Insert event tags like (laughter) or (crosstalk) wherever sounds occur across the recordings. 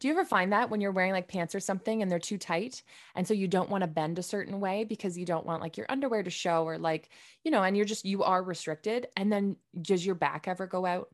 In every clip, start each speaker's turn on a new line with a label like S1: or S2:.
S1: Do you ever find that when you're wearing like pants or something and they're too tight? And so you don't want to bend a certain way because you don't want like your underwear to show or like, you know, and you're just, you are restricted. And then does your back ever go out?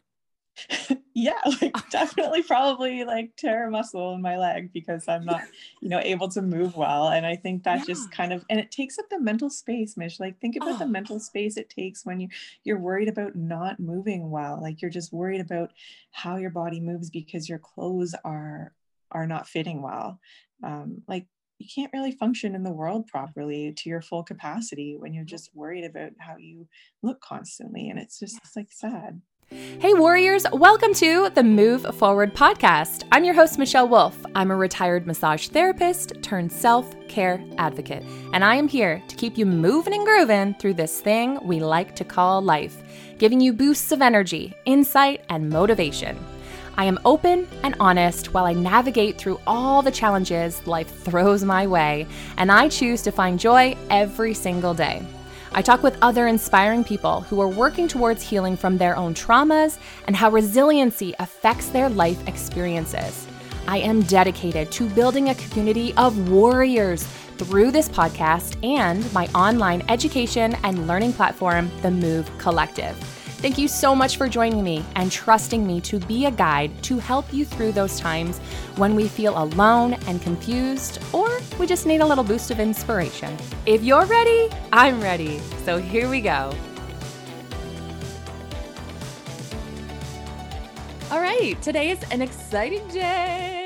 S1: (laughs)
S2: yeah, like (laughs) definitely probably like tear a muscle in my leg because I'm not, you know, able to move well. And I think that yeah. just kind of and it takes up the mental space, Mish. Like think about oh. the mental space it takes when you you're worried about not moving well. Like you're just worried about how your body moves because your clothes are are not fitting well. Um, like you can't really function in the world properly to your full capacity when you're just worried about how you look constantly. And it's just like sad.
S1: Hey, Warriors, welcome to the Move Forward podcast. I'm your host, Michelle Wolf. I'm a retired massage therapist turned self care advocate, and I am here to keep you moving and grooving through this thing we like to call life, giving you boosts of energy, insight, and motivation. I am open and honest while I navigate through all the challenges life throws my way, and I choose to find joy every single day. I talk with other inspiring people who are working towards healing from their own traumas and how resiliency affects their life experiences. I am dedicated to building a community of warriors through this podcast and my online education and learning platform, The Move Collective. Thank you so much for joining me and trusting me to be a guide to help you through those times when we feel alone and confused, or we just need a little boost of inspiration. If you're ready, I'm ready. So here we go. All right, today is an exciting day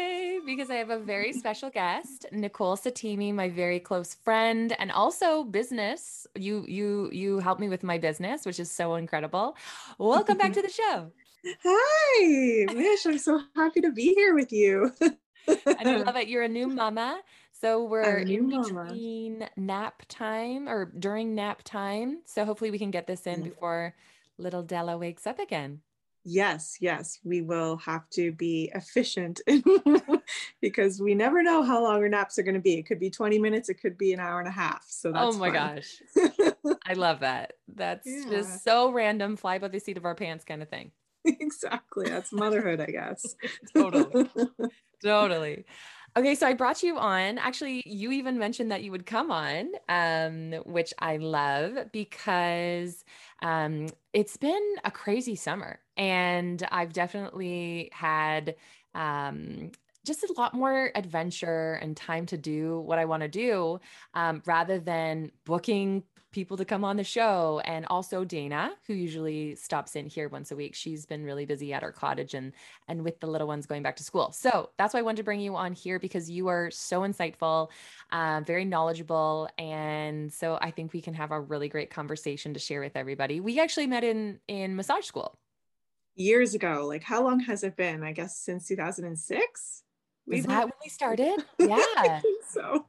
S1: because I have a very (laughs) special guest, Nicole Satimi, my very close friend and also business. You you you helped me with my business, which is so incredible. Welcome back to the show. (laughs)
S2: Hi, Mish. I'm so happy to be here with you.
S1: and I love (laughs) it. You're a new mama. So we're in between mama. nap time or during nap time. So hopefully we can get this in before little Della wakes up again
S2: yes yes we will have to be efficient because we never know how long our naps are going to be. It could be 20 minutes it could be an hour and a half so that's
S1: oh my fun. gosh. (laughs) I love that. That's yeah. just so random fly by the seat of our pants kind of thing. (laughs)
S2: Exactly that's motherhood i guess. (laughs)
S1: Totally. Totally. Okay, so I brought you on. Actually, you even mentioned that you would come on, um, which I love because um, it's been a crazy summer and I've definitely had um, just a lot more adventure and time to do what I want to do um, rather than booking people to come on the show. And also Dana who usually stops in here once a week she's been really busy at her cottage and and with the little ones going back to school. So that's why I wanted to bring you on here because you are so insightful uh, very knowledgeable. And so I think we can have a really great conversation to share with everybody. We actually met in in massage school.
S2: Years ago. Like how long has it been? I guess since 2006
S1: is that when we started (laughs) yeah (laughs) so oh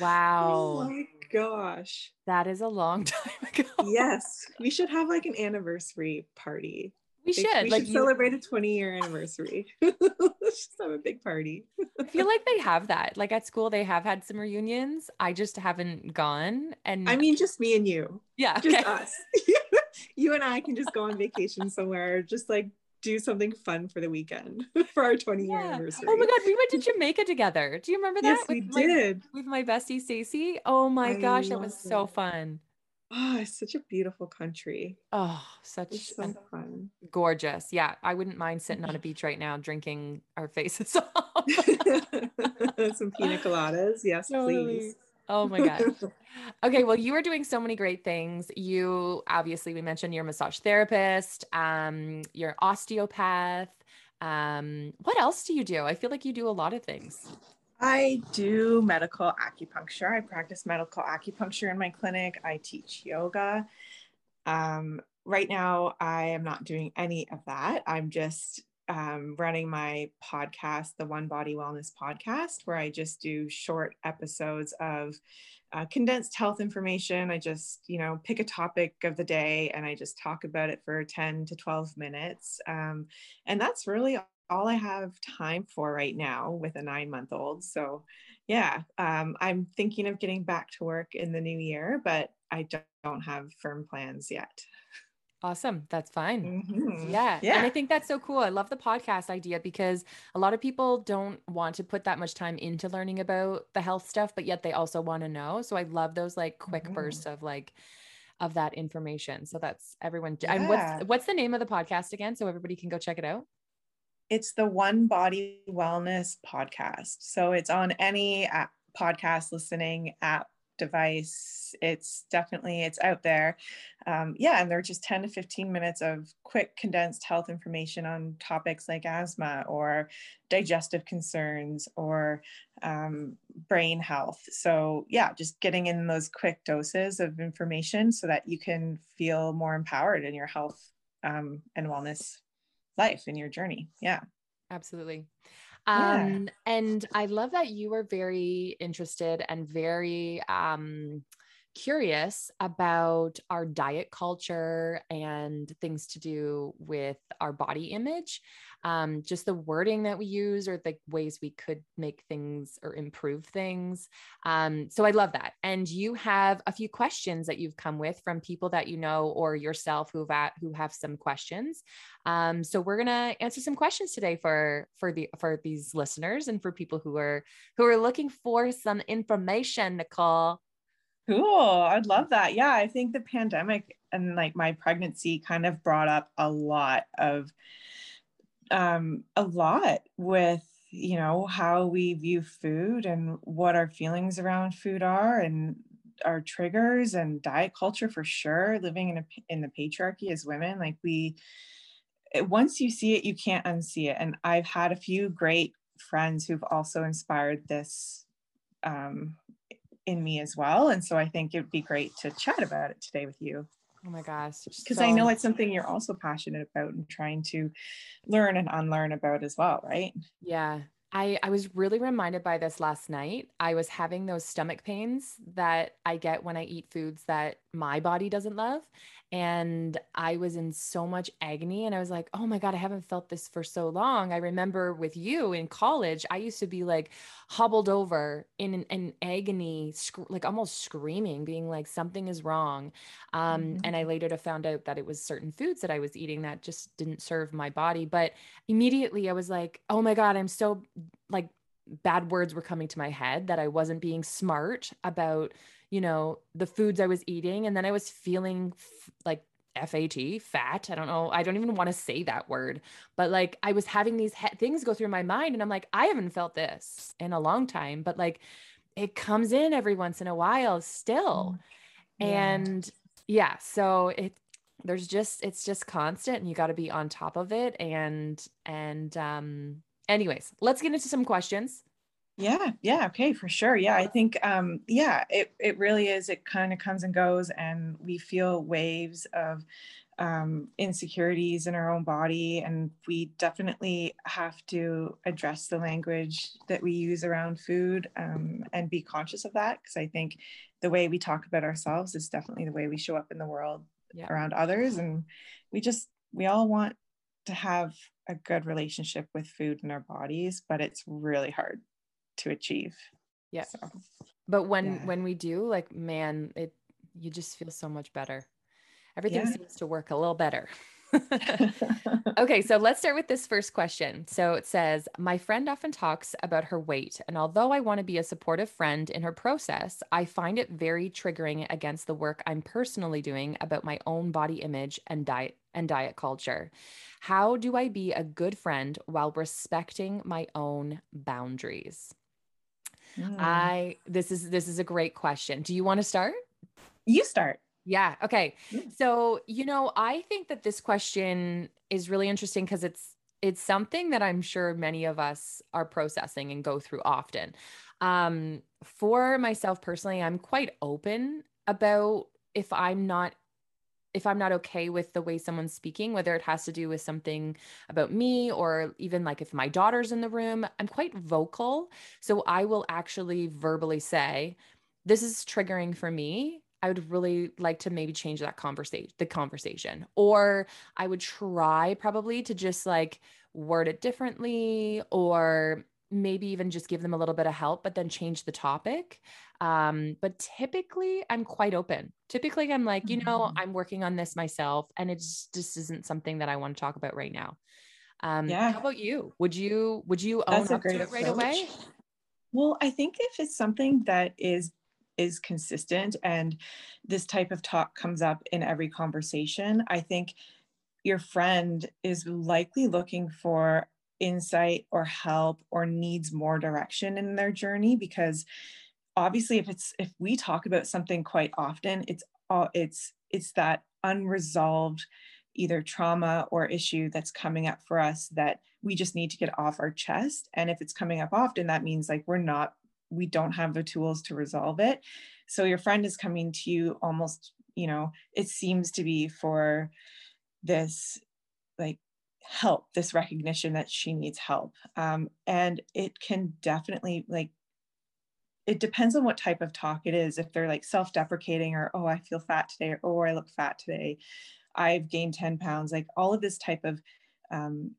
S1: wow
S2: oh my gosh.
S1: That is a long (laughs) time ago.
S2: yes. We should have like an anniversary party.
S1: We should.
S2: We like should you... celebrate a 20 year anniversary. Let's just have a big party.
S1: I feel like they have that. Like at school, they have had some reunions. I just haven't gone. And
S2: I mean, just me and you.
S1: Yeah.
S2: Okay. Just us. you and I can just go on vacation somewhere, just like do something fun for the weekend (laughs) for our 20 year anniversary.
S1: Oh my god, we went to Jamaica together. Do you remember that?
S2: Yes, we
S1: with
S2: did.
S1: My, with my bestie Stacy. Oh my I gosh, that was it. so fun.
S2: Oh, it's such a beautiful country.
S1: Oh, such
S2: so fun.
S1: Gorgeous. Yeah, I wouldn't mind sitting on a beach right now drinking our faces (laughs) off. (laughs)
S2: Some pina coladas. Yes, totally. please.
S1: Oh my gosh. okay. Well, you are doing so many great things. You obviously, we mentioned you're massage therapist, um, you're osteopath. Um, what else do you do? I feel like you do a lot of things.
S2: I do medical acupuncture. I practice medical acupuncture in my clinic. I teach yoga. Um, right now, I am not doing any of that. I'm just um, running my podcast, the One Body Wellness podcast, where I just do short episodes of uh, condensed health information. I just, you know, pick a topic of the day and I just talk about it for 10 to 12 minutes. Um, and that's really all I have time for right now with a nine month old. So, yeah, um, I'm thinking of getting back to work in the new year, but I don't have firm plans yet.
S1: Awesome. That's fine.
S2: Mhm.
S1: Yeah.
S2: Yeah.
S1: And I think that's so cool. I love the podcast idea because a lot of people don't want to put that much time into learning about the health stuff, but yet they also want to know. So I love those like quick
S2: Mhm.
S1: bursts of like of that information. So that's everyone. And
S2: Yeah.
S1: what's what's the name of the podcast again? So everybody can go check it out.
S2: It's the One Body Wellness podcast. So it's on any app, podcast listening app device. It's definitely it's out there. Um, yeah, and they're just 10 to 15 minutes of quick condensed health information on topics like asthma or digestive concerns or um, brain health. So yeah, just getting in those quick doses of information so that you can feel more empowered in your health um, and wellness life in your journey. Yeah.
S1: Absolutely.
S2: Yeah.
S1: Um, and I love that you were very interested and very um, curious about our diet culture and things to do with our body image. Um, just the wording that we use or the ways we could make things or improve things. Um, so I love that. And you have a few questions that you've come with from people that you know or yourself who've at, who have some questions. Um, so we're gonna answer some questions today for for the for these listeners and for people who are who are looking for some information, Nicole.
S2: Cool. I'd love that. Yeah, I think the pandemic and like my pregnancy kind of brought up a lot of um a lot with you know how we view food and what our feelings around food are and our triggers and diet culture for sure living in a in the patriarchy as women like we once you see it you can't unsee it and i've had a few great friends who've also inspired this um, in me as well and so i think it would be great to chat about it today with you
S1: Oh my gosh.
S2: because i know it's something you're also passionate about and trying to learn and unlearn about as well right
S1: Yeah. I, I was really reminded by this last night. I was having those stomach pains that I get when I eat foods that my body doesn't love. And I was in so much agony. And I was like, oh my God, I haven't felt this for so long. I remember with you in college, I used to be like hobbled over in an, an agony, sc- like almost screaming, being like, something is wrong. Um,
S2: Mhm.
S1: And I later found out that it was certain foods that I was eating that just didn't serve my body. But immediately I was like, oh my God, I'm so like bad words were coming to my head that I wasn't being smart about, you know, the foods I was eating. And then I was feeling f- like FAT, fat. I don't know. I don't even want to say that word, but like I was having these he- things go through my mind and I'm like, I haven't felt this in a long time, but like it comes in every once in a while still.
S2: Yeah.
S1: And yeah, so it there's just it's just constant and you got to be on top of it and and um anyways, let's get into some questions.
S2: Yeah, yeah, okay, for sure. Yeah, I think um yeah, it it really is it kind of comes and goes and we feel waves of um insecurities in our own body and we definitely have to address the language that we use around food um and be conscious of that because I think the way we talk about ourselves is definitely the way we show up in the world
S1: Yeah.
S2: around others and we just we all want to have a good relationship with food in our bodies but it's really hard to achieve
S1: Yeah.
S2: so
S1: But when
S2: Yeah.
S1: when we do, like man, it you just feel so much better. Everything
S2: Yeah.
S1: seems to work a little better. (laughs) okay, so let's start with this first question. So it says, My friend often talks about her weight, and although I want to be a supportive friend in her process, I find it very triggering against the work I'm personally doing about my own body image and diet and diet culture. How do I be a good friend while respecting my own boundaries?
S2: Mm.
S1: I this is this is a great question. Do you want to start?
S2: you start
S1: Yeah. Okay.
S2: Yeah.
S1: So, you know, I think that this question is really interesting because it's it's something that I'm sure many of us are processing and go through often. Um, for myself personally, I'm quite open about if I'm not if I'm not okay with the way someone's speaking, whether it has to do with something about me or even like if my daughter's in the room, I'm quite vocal. So I will actually verbally say, this is triggering for me. I would really like to maybe change that conversation, the conversation, or I would try probably to just like word it differently or maybe even just give them a little bit of help, but then change the topic. Um, but typically, I'm quite open. Typically, I'm like, you know, mm-hmm. I'm working on this myself, and it just isn't something that I want to talk about right now. Um, yeah. How about you? Would you would you own That's up to it right away?
S2: Well, I think if it's something that is is consistent and this type of talk comes up in every conversation, I think your friend is likely looking for insight or help or needs more direction in their journey because obviously if it's if we talk about something quite often it's all it's it's that unresolved either trauma or issue that's coming up for us that we just need to get off our chest. And if it's coming up often that means like we're not we don't have the tools to resolve it. So your friend is coming to you almost you know it seems to be for this like help this recognition that she needs help. Um, and it can definitely like it depends on what type of talk it is. If they're like self-deprecating or oh i feel fat today or oh i look fat today. I've gained 10 pounds like all of this type of um,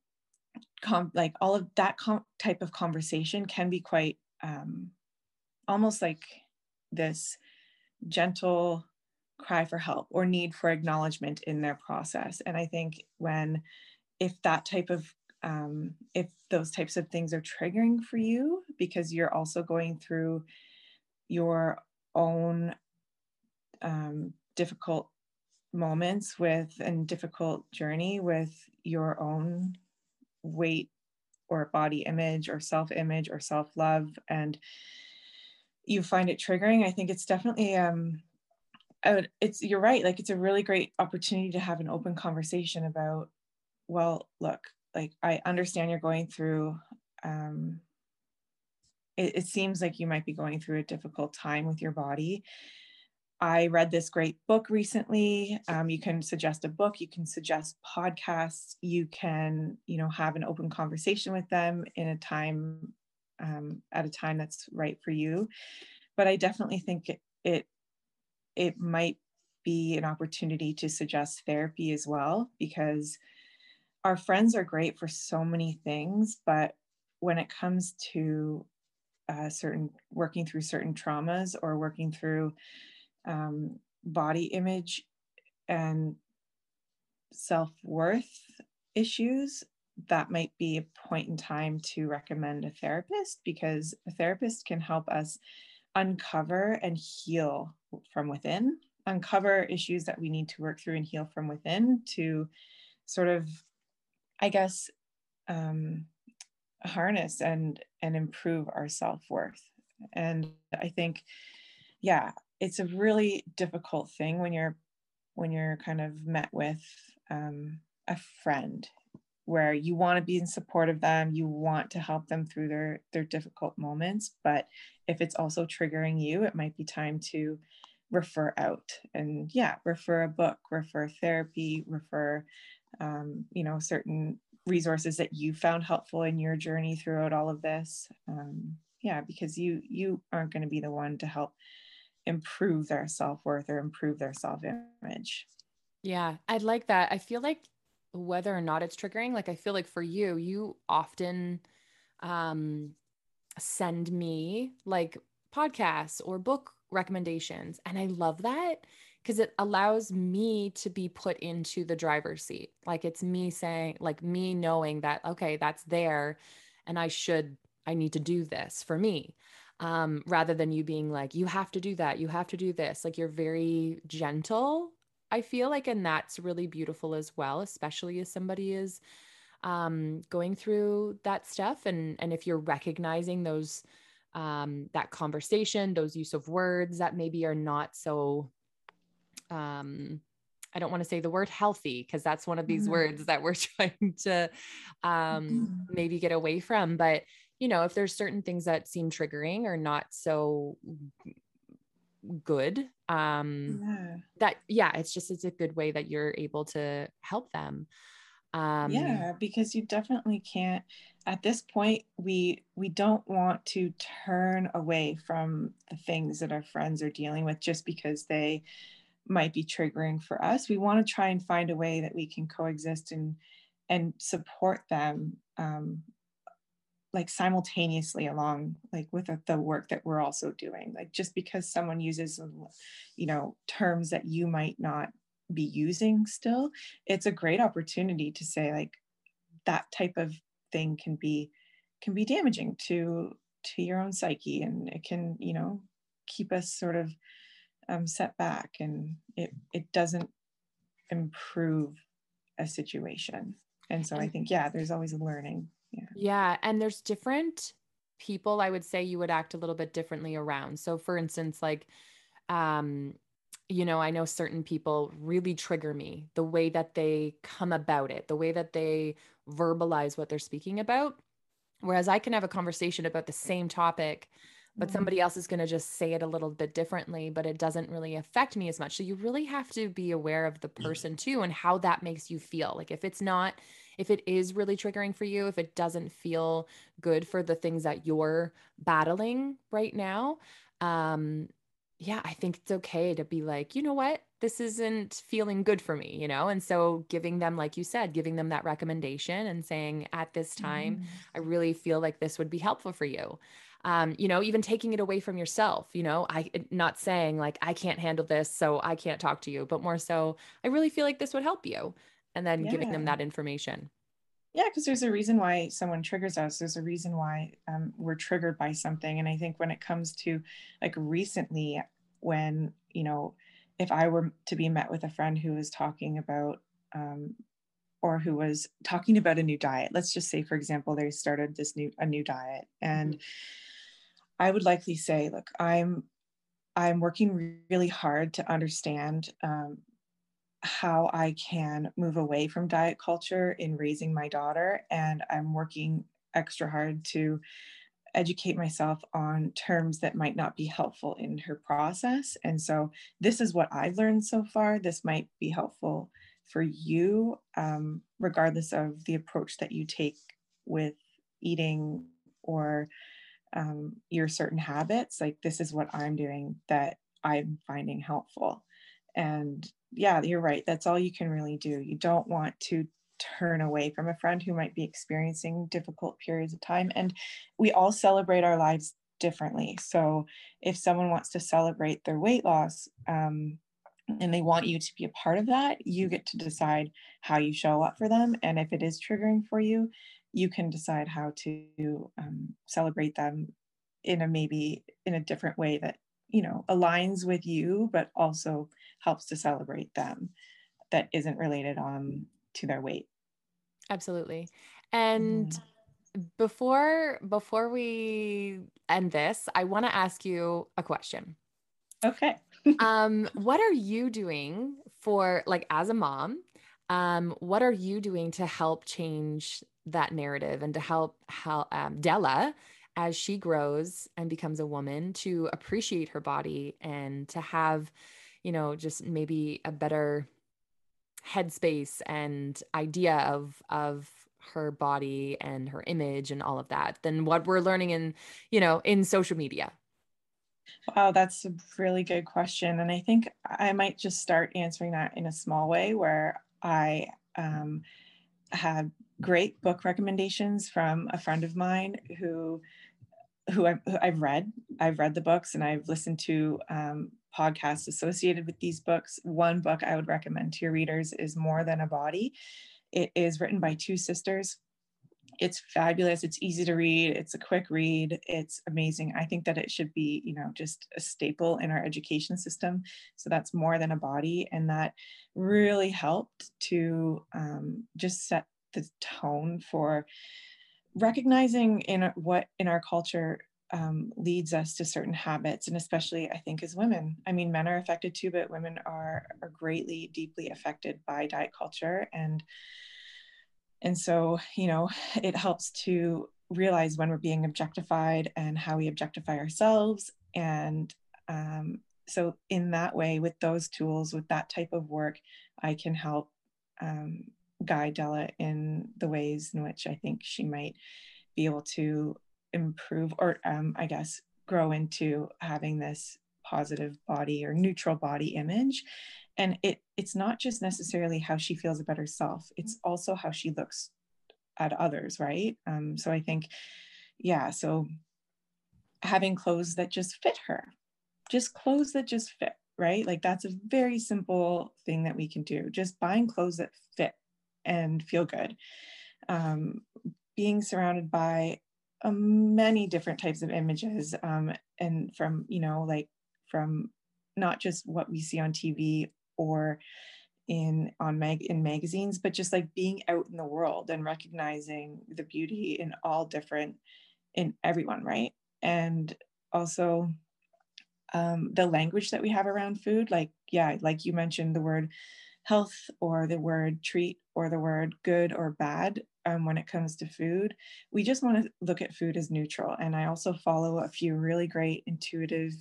S2: com- like all of that com- type of conversation can be quite um, almost like this gentle cry for help or need for acknowledgement in their process. And i think when if that type of um, if those types of things are triggering for you because you're also going through your own um, difficult moments with and difficult journey with your own weight or body image or self image or self love and you find it triggering i think it's definitely um it's you're right like it's a really great opportunity to have an open conversation about well, look, like I understand you're going through, um, it, it seems like you might be going through a difficult time with your body. I read this great book recently. Um, you can suggest a book, you can suggest podcasts, you can, you know, have an open conversation with them in a time um, at a time that's right for you. But I definitely think it, it it might be an opportunity to suggest therapy as well because our friends are great for so many things, but when it comes to uh, certain working through certain traumas or working through um, body image and self worth issues, that might be a point in time to recommend a therapist because a therapist can help us uncover and heal from within, uncover issues that we need to work through and heal from within to sort of I guess, um, harness and and improve our self-worth. And I think, yeah, it's a really difficult thing when you're when you're kind of met with um, a friend where you want to be in support of them you want to help them through their their difficult moments but if it's also triggering you it might be time to refer out and yeah refer a book refer therapy refer um, you know, certain resources that you found helpful in your journey throughout all of this. Um, yeah, because you you aren't going to be the one to help improve their self-worth or improve their self-image.
S1: Yeah, I'd like that. I feel like whether or not it's triggering, like I feel like for you, you often um send me like podcasts or book recommendations and I love that because it allows me to be put into the driver's seat. Like it's me saying, like me knowing that, okay, that's there and I should, I need to do this for me. Um, rather than you being like, you have to do that, you have to do this. Like you're very gentle, I feel like, and that's really beautiful as well, especially as somebody is um, going through that stuff. And and if you're recognizing those um, that conversation, those use of words that maybe are not so um I don't want to say the word healthy because that's one of these mm-hmm. words that we're (laughs) trying to um, mm-hmm. maybe get away from. But, you know, if there's certain things that seem triggering or not so good, um, yeah. that, yeah, it's just, it's a good way that you're able to help them.
S2: Um, yeah, because you definitely can't, at this point, we, we don't want to turn away from the things that our friends are dealing with just because they, might be triggering for us we want to try and find a way that we can coexist and and support them um, like simultaneously along like with the work that we're also doing like just because someone uses you know terms that you might not be using still it's a great opportunity to say like that type of thing can be can be damaging to to your own psyche and it can you know keep us sort of um, set back and it it doesn't improve a situation. And so i think yeah there's always a learning
S1: yeah. Yeah and there's different people i would say you would act a little bit differently around. So for instance like um you know i know certain people really trigger me the way that they come about it the way that they verbalize what they're speaking about. Whereas i can have a conversation about the same topic but mm-hmm. somebody else is going to just say it a little bit differently but it doesn't really affect me as much. So you really have to be aware of the person too and how that makes you feel. Like if it's not if it is really triggering for you if it doesn't feel good for the things that you're battling right now um yeah i think it's okay to be like you know what this isn't feeling good for me you know and so giving them like you said giving them that recommendation and saying at this time mm. i really feel like this would be helpful for you um, you know, even taking it away from yourself, you know, I not saying like, I can't handle this, so I can't talk to you, but more so, I really feel like this would help you. And then yeah. giving them that information.
S2: Yeah, because there's a reason why someone triggers us. There's a reason why um, we're triggered by something. And I think when it comes to like recently, when, you know, if I were to be met with a friend who was talking about um, or who was talking about a new diet let's just say for example they started this new a new diet and mm-hmm. I would likely say, look, I'm I'm working really hard to understand um, how I can move away from diet culture in raising my daughter, and I'm working extra hard to educate myself on terms that might not be helpful in her process. And so, this is what I've learned so far. This might be helpful for you, um, regardless of the approach that you take with eating or um, your certain habits like this is what i'm doing that i'm finding helpful and yeah you're right that's all you can really do you don't want to turn away from a friend who might be experiencing difficult periods of time and we all celebrate our lives differently so if someone wants to celebrate their weight loss um, and they want you to be a part of that you get to decide how you show up for them and if it is triggering for you you can decide how to um, celebrate them in a maybe in a different way that you know aligns with you but also helps to celebrate them that isn't related on to their weight.
S1: Absolutely. And before before we end this i want to ask you a question.
S2: Okay. (laughs)
S1: Um what are you doing for like as a mom um what are you doing to help change that narrative and to help how um, Della as she grows and becomes a woman to appreciate her body and to have you know just maybe a better headspace and idea of of her body and her image and all of that than what we're learning in you know in social media
S2: wow that's a really good question and i think i might just start answering that in a small way where i um, had great book recommendations from a friend of mine who who, I, have read. I've read the books and I've listened to um, podcasts associated with these books. One book I would recommend to your readers is More Than a Body. It is written by two sisters. It's fabulous. It's easy to read. It's a quick read. It's amazing. I think that it should be, you know, just a staple in our education system. So that's more than a body. And that really helped to um, just set the tone for recognizing in what in our culture um, leads us to certain habits and especially i think as women. I mean men are affected too but women are are greatly deeply affected by diet culture and and so you know (sighs) it helps to realize when we're being objectified and how we objectify ourselves and um, so in that way with those tools with that type of work i can help um, guide Della in the ways in which I think she might be able to improve or um, I guess grow into having this positive body or neutral body image. And it it's not just necessarily how she feels about herself, it's also how she looks at others, right? Um, so I think yeah, so having clothes that just fit her, just clothes that just fit, right? Like that's a very simple thing that we can do. Just buying clothes that fit and feel good. Um, being surrounded by uh, many different types of images um, and from, you know, like from not just what we see on TV or in on mag in magazines but just like being out in the world and recognizing the beauty in all different in everyone right? And also um, the language that we have around food like yeah like you mentioned the word health or the word treat or the word good or bad um, when it comes to food we just want to look at food as neutral and i also follow a few really great intuitive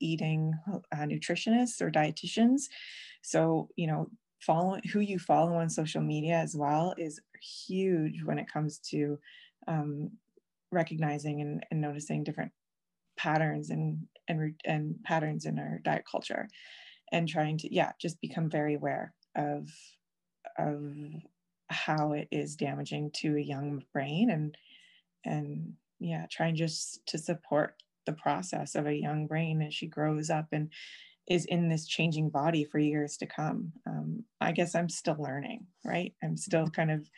S2: eating uh, nutritionists or dietitians. So you know following who you follow on social media as well is huge when it comes to um, recognizing and, and noticing different patterns and and and patterns in our diet culture and trying to yeah just become very aware of of how it is damaging to a young brain and and yeah trying just to support the process of a young brain as she grows up and is in this changing body for years to come um, i guess i'm still learning right i'm still kind of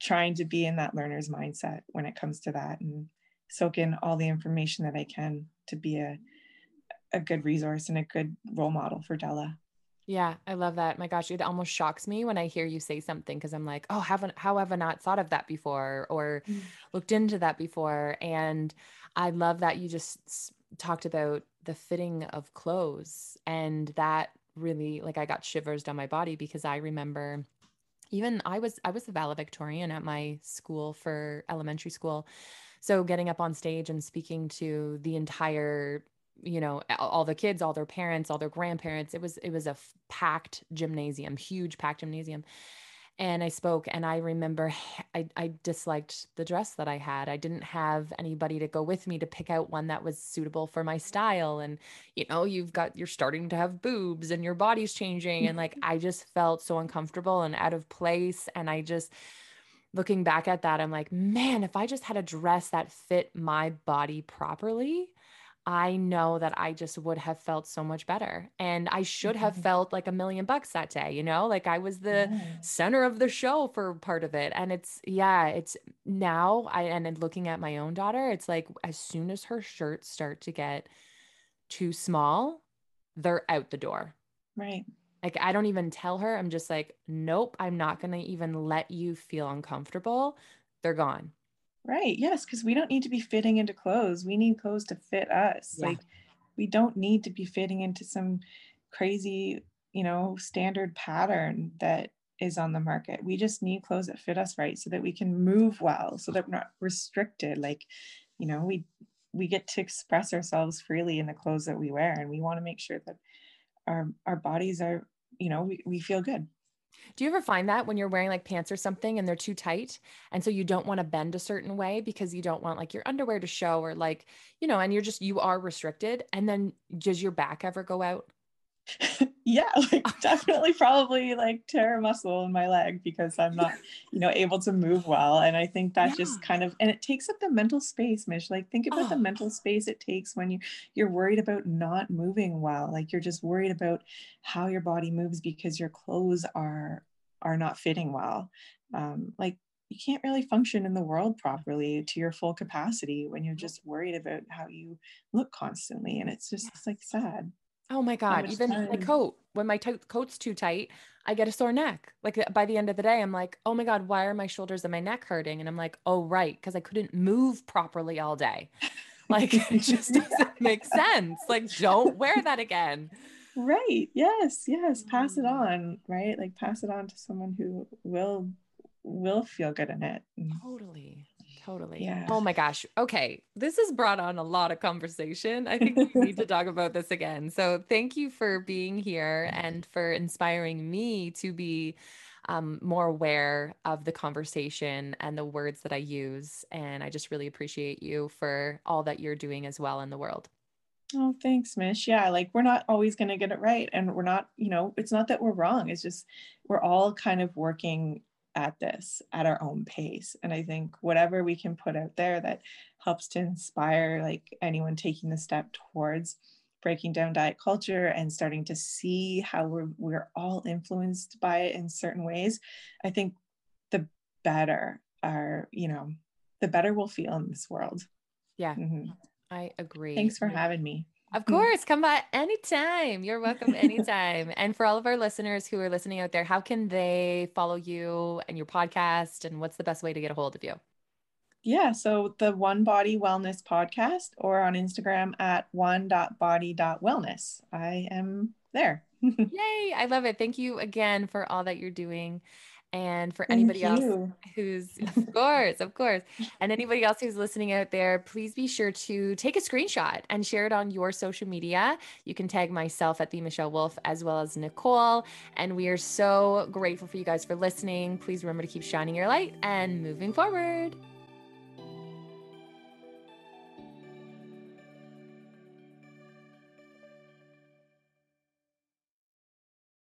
S2: trying to be in that learner's mindset when it comes to that and soak in all the information that I can to be a a good resource and a good role model for Della.
S1: Yeah, I love that. My gosh, it almost shocks me when I hear you say something because I'm like, oh, haven't how have I not thought of that before or mm. looked into that before? And I love that you just talked about the fitting of clothes and that really like I got shivers down my body because I remember even I was I was the valedictorian at my school for elementary school. So getting up on stage and speaking to the entire you know all the kids all their parents all their grandparents it was it was a packed gymnasium huge packed gymnasium and I spoke and I remember I, I disliked the dress that I had. I didn't have anybody to go with me to pick out one that was suitable for my style. And, you know, you've got, you're starting to have boobs and your body's changing. And like, I just felt so uncomfortable and out of place. And I just, looking back at that, I'm like, man, if I just had a dress that fit my body properly, I know that I just would have felt so much better. And I should have mm-hmm. felt like a million bucks that day, you know, like I was the yeah. center of the show for part of it. And it's, yeah, it's now I, and looking at my own daughter, it's like as soon as her shirts start to get too small, they're out the door.
S2: Right.
S1: Like I don't even tell her. I'm just like, nope, I'm not going to even let you feel uncomfortable. They're gone.
S2: Right. Yes. Because we don't need to be fitting into clothes. We need clothes to fit us. Yeah. Like we don't need to be fitting into some crazy, you know, standard pattern that is on the market. We just need clothes that fit us right so that we can move well, so that we're not restricted. Like, you know, we we get to express ourselves freely in the clothes that we wear. And we want to make sure that our our bodies are, you know, we, we feel good.
S1: Do you ever find that when you're wearing like pants or something and they're too tight? And so you don't want to bend a certain way because you don't want like your underwear to show or like, you know, and you're just, you are restricted. And then does your back ever go out? (laughs)
S2: yeah, like (laughs) definitely probably like tear a muscle in my leg because I'm not, you know, able to move well. And I think that yeah. just kind of and it takes up the mental space, Mish. Like think about oh. the mental space it takes when you you're worried about not moving well. Like you're just worried about how your body moves because your clothes are are not fitting well. Um, like you can't really function in the world properly to your full capacity when you're just worried about how you look constantly. And it's just it's like sad.
S1: Oh my God. Even time. my coat, when my t- coat's too tight, I get a sore neck. Like by the end of the day, I'm like, oh my God, why are my shoulders and my neck hurting? And I'm like, oh, right. Because I couldn't move properly all day. (laughs) Like (laughs) it just doesn't make sense. Like, don't wear that again.
S2: Right. Yes. Yes. Pass it mm. on. Right. Like pass it on to someone who will will feel good in it.
S1: Totally. Totally. Yeah. Oh my gosh. Okay. This has brought on a lot of conversation. I think we need to (laughs) talk about this again. So thank you for being here and for inspiring me to be um, more aware of the conversation and the words that I use. And I just really appreciate you for all that you're doing as well in the world.
S2: Oh, thanks, Mish. Yeah, like we're not always going to get it right. And we're not, you know, it's not that we're wrong. It's just we're all kind of working at this at our own pace. And I think whatever we can put out there that helps to inspire like anyone taking the step towards breaking down diet culture and starting to see how we're we're all influenced by it in certain ways, I think the better our, you know, the better we'll feel in this world.
S1: Yeah. Mm-hmm. I agree.
S2: Thanks for having me.
S1: Of mm-hmm. course, come by anytime. You're welcome anytime. and for all of our listeners who are listening out there, how can they follow you and your podcast? And what's the best way to get a hold of you?
S2: Yeah, so the One Body Wellness podcast or on Instagram at one.body.wellness. I am there. (laughs)
S1: Yay, I love it. Thank you again for all that you're doing. And for anybody else (laughs) who's, (laughs) of course, of course, and anybody else who's listening out there, please be sure to take a screenshot and share it on your social media. You can tag myself at the Michelle Wolf as well as Nicole. And we are so grateful for you guys for listening. Please remember to keep shining your light and moving forward.